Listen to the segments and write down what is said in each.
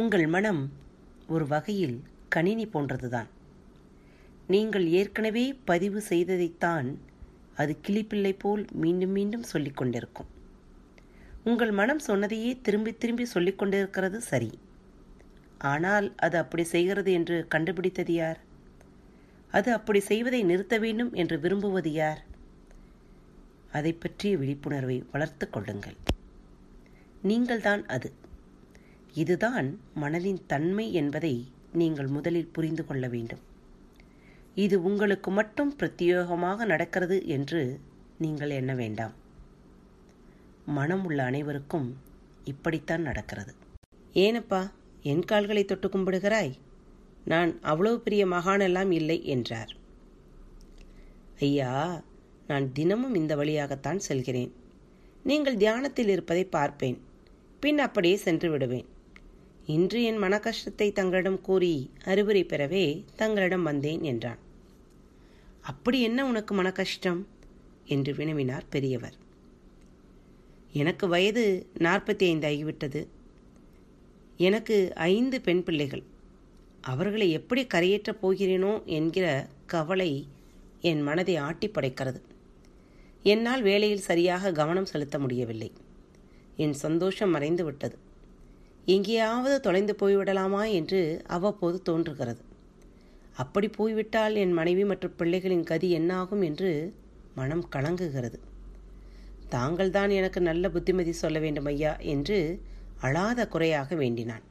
உங்கள் மனம் ஒரு வகையில் கணினி போன்றதுதான். நீங்கள் ஏற்கனவே பதிவு செய்ததைத்தான் அது கிளிப்பிள்ளை போல் மீண்டும் மீண்டும் சொல்லிக் கொண்டிருக்கும். உங்கள் மனம் சொன்னதையே திரும்பி திரும்பி சொல்லிக் கொண்டிருக்கிறது சரி. ஆனால் அது அப்படி செய்கிறது என்று கண்டுபிடித்தது யார்? அது அப்படி செய்வதை நிறுத்த வேண்டும் என்று விரும்புவது யார்? அதை பற்றிய விழிப்புணர்வை வளர்த்து கொள்ளுங்கள். நீங்கள்தான் அது. இதுதான் மனதின் தன்மை என்பதை நீங்கள் முதலில் புரிந்து கொள்ள வேண்டும். இது உங்களுக்கு மட்டும் பிரத்யேகமாக நடக்கிறது என்று நீங்கள் எண்ண வேண்டாம். மனம் உள்ள அனைவருக்கும் இப்படித்தான் நடக்கிறது. ஏனப்பா என் கால்களை தொட்டு கும்பிடுகிறாய்? நான் அவ்வளவு பெரிய மகானெல்லாம் இல்லை என்றார். ஐயா நான் தினமும் இந்த வழியாகத்தான் செல்கிறேன். நீங்கள் தியானத்தில் இருப்பதை பார்ப்பேன். பின் அப்படியே சென்று விடுவேன். இன்று என் மன கஷ்டத்தை தங்களிடம் கூறி அறிவுரை பெறவே தங்களிடம் வந்தேன் என்றான். அப்படி என்ன உனக்கு மன கஷ்டம் என்று வினவினார் பெரியவர். எனக்கு வயது நாற்பத்தி ஐந்து ஆகிவிட்டது. எனக்கு ஐந்து பெண் பிள்ளைகள். அவர்களை எப்படி கரையேற்றப் போகிறேனோ என்கிற கவலை என் மனதை ஆட்டி படைக்கிறது. என்னால் வேலையில் சரியாக கவனம் செலுத்த முடியவில்லை. என் சந்தோஷம் மறைந்து விட்டது எங்கேயாவது தொலைந்து போய்விடலாமா என்று அவ்வப்போது தோன்றுகிறது. அப்படி போய்விட்டால் என் மனைவி மற்றும் பிள்ளைகளின் கதி என்னாகும்? என்று மனம் கலங்குகிறது. தாங்கள்தான் எனக்கு நல்ல புத்திமதி சொல்ல வேண்டும் ஐயா என்று அழாத குறையாக வேண்டினான்.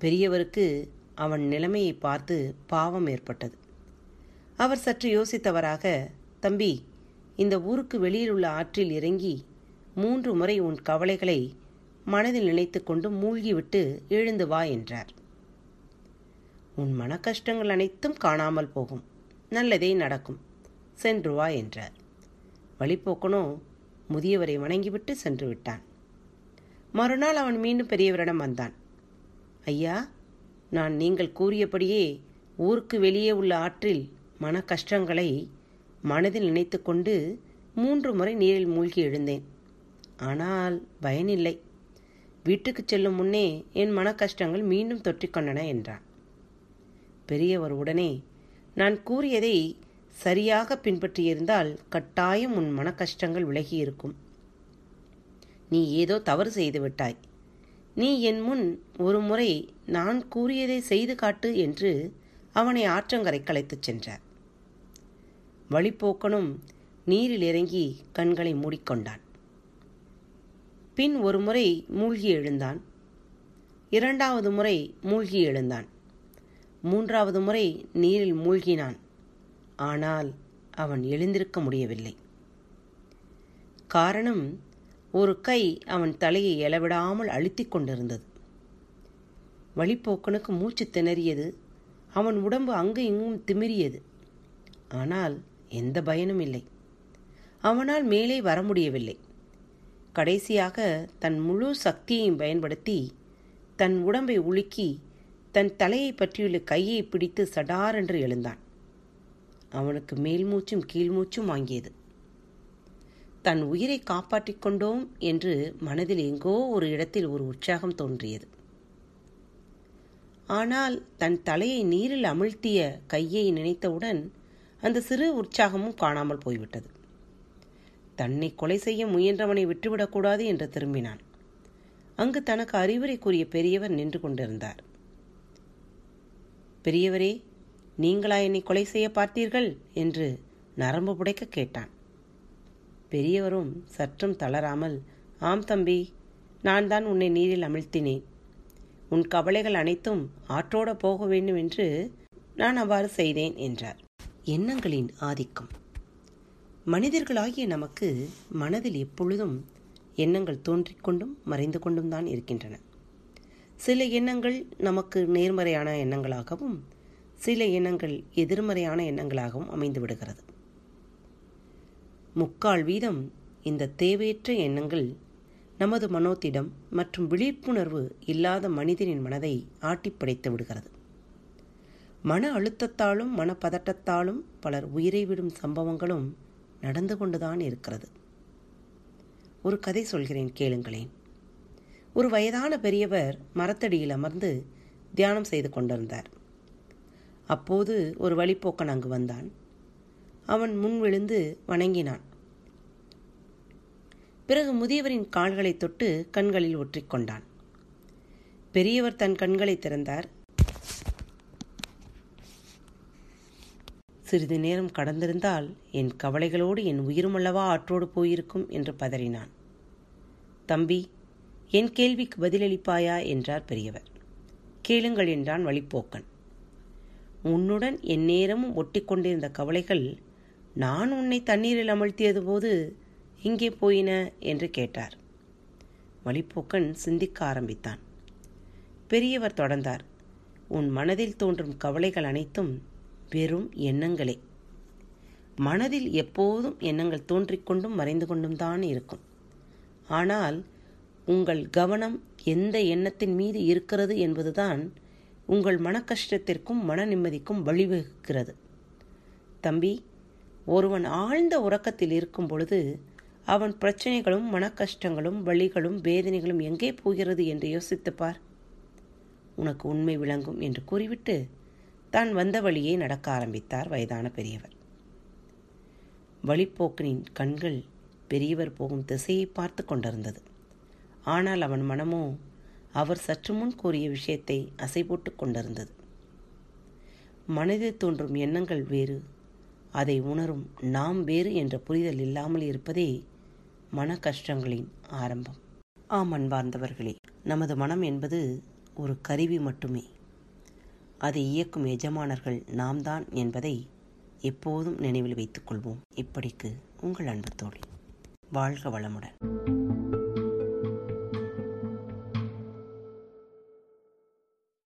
பெரியவருக்கு அவன் நிலைமையை பார்த்து பாவம் ஏற்பட்டது. அவர் சற்று யோசித்தவராக தம்பி இந்த ஊருக்கு வெளியில் உள்ள ஆற்றில் இறங்கி மூன்று முறை உன் கவலைகளை மனதில் நினைத்து கொண்டு மூழ்கிவிட்டு எழுந்து வா என்றார். உன் மன கஷ்டங்கள் அனைத்தும் காணாமல் போகும். நல்லதே நடக்கும். சென்று வா என்றார். வழிபோக்கனோ முதியவரை வணங்கிவிட்டு சென்று விட்டான். மறுநாள் அவன் மீண்டும் பெரியவரிடம் வந்தான். ஐயா நான் நீங்கள் கூறியபடியே ஊருக்கு வெளியே உள்ள ஆற்றில் மன கஷ்டங்களை மனதில் நினைத்து கொண்டு மூன்று முறை நீரில் மூழ்கி எழுந்தேன். ஆனால் பயனில்லை. வீட்டுக்கு செல்லும் முன்னே என் மன கஷ்டங்கள் மீண்டும் தொற்றிக்கொண்டன என்றான். பெரியவர் உடனே நான் கூறியதை சரியாக பின்பற்றியிருந்தால் கட்டாயம் உன் மன கஷ்டங்கள் விலகியிருக்கும். நீ ஏதோ தவறு செய்து விட்டாய். நீ என் முன் ஒரு முறை நான் கூறியதை செய்து காட்டு என்று அவனை ஆற்றங்கரை கலைத்துச் சென்றார். வழிப்போக்கனும் நீரில் இறங்கி கண்களை மூடிக்கொண்டான். பின் ஒரு முறை மூழ்கி எழுந்தான். இரண்டாவது முறை மூழ்கி எழுந்தான். மூன்றாவது முறை நீரில் மூழ்கினான். ஆனால் அவன் எழுந்திருக்க முடியவில்லை. காரணம் ஒரு கை அவன் தலையை எழவிடாமல் அழுத்திக் கொண்டிருந்தது. வழிப்போக்கனுக்கு மூச்சு திணறியது. அவன் உடம்பு அங்கு இங்கும் திமிரியது ஆனால் எந்த பயனும் இல்லை. அவனால் மேலே வர முடியவில்லை. கடைசியாக தன் முழு சக்தியையும் பயன்படுத்தி தன் உடம்பை உலுக்கி தன் தலையை பற்றியுள்ள கையை பிடித்து சடாரென்று எழுந்தான். அவனுக்கு மேல் மூச்சும் கீழ் மூச்சும் வாங்கியது. தன் உயிரை காப்பாற்றிக் கொண்டோம் என்று மனதில் எங்கோ ஒரு இடத்தில் ஒரு உற்சாகம் தோன்றியது. ஆனால் தன் தலையை நீரில் அமிழ்த்திய கையை நினைத்தவுடன் அந்த சிறு உற்சாகமும் காணாமல் போய்விட்டது. தன்னை கொலை செய்ய முயன்றவனை விட்டுவிடக்கூடாது என்று திரும்பினான். அங்கு தனக்கு அறிவுரை கூறிய பெரியவர் நின்று கொண்டிருந்தார். பெரியவரே நீங்களா என்னை கொலை செய்ய பார்த்தீர்கள்? என்று நரம்பு புடைக்க கேட்டான். பெரியவரும் சற்றும் தளராமல் ஆம் தம்பி நான் தான் உன்னை நீரில் அமிழ்த்தினேன். உன் கவலைகள் அனைத்தும் ஆற்றோட போக வேண்டும் என்று நான் அவ்வாறு செய்தேன் என்றார். எண்ணங்களின் ஆதிக்கம். மனிதர்களாகிய நமக்கு மனதில் எப்பொழுதும் எண்ணங்கள் தோன்றிக்கொண்டும் மறைந்து கொண்டும் தான் இருக்கின்றன. சில எண்ணங்கள் நமக்கு நேர்மறையான எண்ணங்களாகவும் சில எண்ணங்கள் எதிர்மறையான எண்ணங்களாகவும் அமைந்து விடுகிறது. முக்கால் வீதம் இந்த தேவையற்ற எண்ணங்கள் நமது மனோத்திடம் மற்றும் விழிப்புணர்வு இல்லாத மனிதனின் மனதை ஆட்டிப்படைத்து விடுகிறது. மன அழுத்தத்தாலும் மனப்பதட்டத்தாலும் பலர் உயிரை விடும் சம்பவங்களும் நடந்து கொண்டுதான் இருக்கிறது. ஒரு கதை சொல்கிறேன் கேளுங்களேன். ஒரு வயதான பெரியவர் மரத்தடியில் அமர்ந்து தியானம் செய்து கொண்டிருந்தார். அப்போது ஒரு வழிப்போக்கன் அங்கு வந்தான். அவன் முன் விழுந்து வணங்கினான். பிறகு முதியவரின் கால்களை தொட்டு கண்களில் ஒற்றிக்கொண்டான். பெரியவர் தன் கண்களை திறந்தார். சிறிது நேரம் கடந்திருந்தால் என் கவலைகளோடு என் உயிருமல்லவா ஆற்றோடு போயிருக்கும் என்று பதறினான். தம்பி என் கேள்விக்கு பதிலளிப்பாயா? என்றார் பெரியவர். கேளுங்கள் என்றான் வழிப்போக்கன். உன்னுடன் என் நேரமும் ஒட்டி கொண்டிருந்த கவலைகள் நான் உன்னை தண்ணீரில் அமழ்த்தியது போது இங்கே போயின? என்று கேட்டார். வழிப்போக்கன் சிந்திக்க ஆரம்பித்தான். பெரியவர் தொடர்ந்தார். உன் மனதில் தோன்றும் கவலைகள் அனைத்தும் வெறும் எண்ணங்களே. மனதில் எப்போதும் எண்ணங்கள் தோன்றிக்கொண்டும் மறைந்து கொண்டும் தான் இருக்கும். ஆனால் உங்கள் கவனம் எந்த எண்ணத்தின் மீது இருக்கிறது என்பதுதான் உங்கள் மன கஷ்டத்திற்கும் மன நிம்மதிக்கும் வழிவகுக்கிறது. தம்பி ஒருவன் ஆழ்ந்த உறக்கத்தில் இருக்கும் பொழுது அவன் பிரச்சனைகளும் மன கஷ்டங்களும் வழிகளும் வேதனைகளும் எங்கே போகிறது என்று யோசித்துப்பார் உனக்கு உண்மை விளங்கும் என்று கூறிவிட்டு தான் வந்த வழியே நடக்க ஆரம்பித்தார் வயதான பெரியவர். வழிப்போக்கனின் கண்கள் பெரியவர் போகும் திசையை பார்த்து கொண்டிருந்தது. ஆனால் அவன் மனமோ அவர் சற்று முன் கூறிய விஷயத்தை அசை போட்டு கொண்டிருந்தது. மனதில் தோன்றும் எண்ணங்கள் வேறு அதை உணரும் நாம் வேறு என்ற புரிதல் இல்லாமல் இருப்பதே மன கஷ்டங்களின் ஆரம்பம். ஆம் அன்பார்ந்தவர்களே நமது மனம் என்பது ஒரு கருவி மட்டுமே. அதை இயக்கும் எஜமானர்கள் நாம் தான் என்பதை எப்போதும் நினைவில் வைத்துக் கொள்வோம். இப்படிக்கு உங்கள் அன்பு தோழி. வாழ்க வளமுடன்.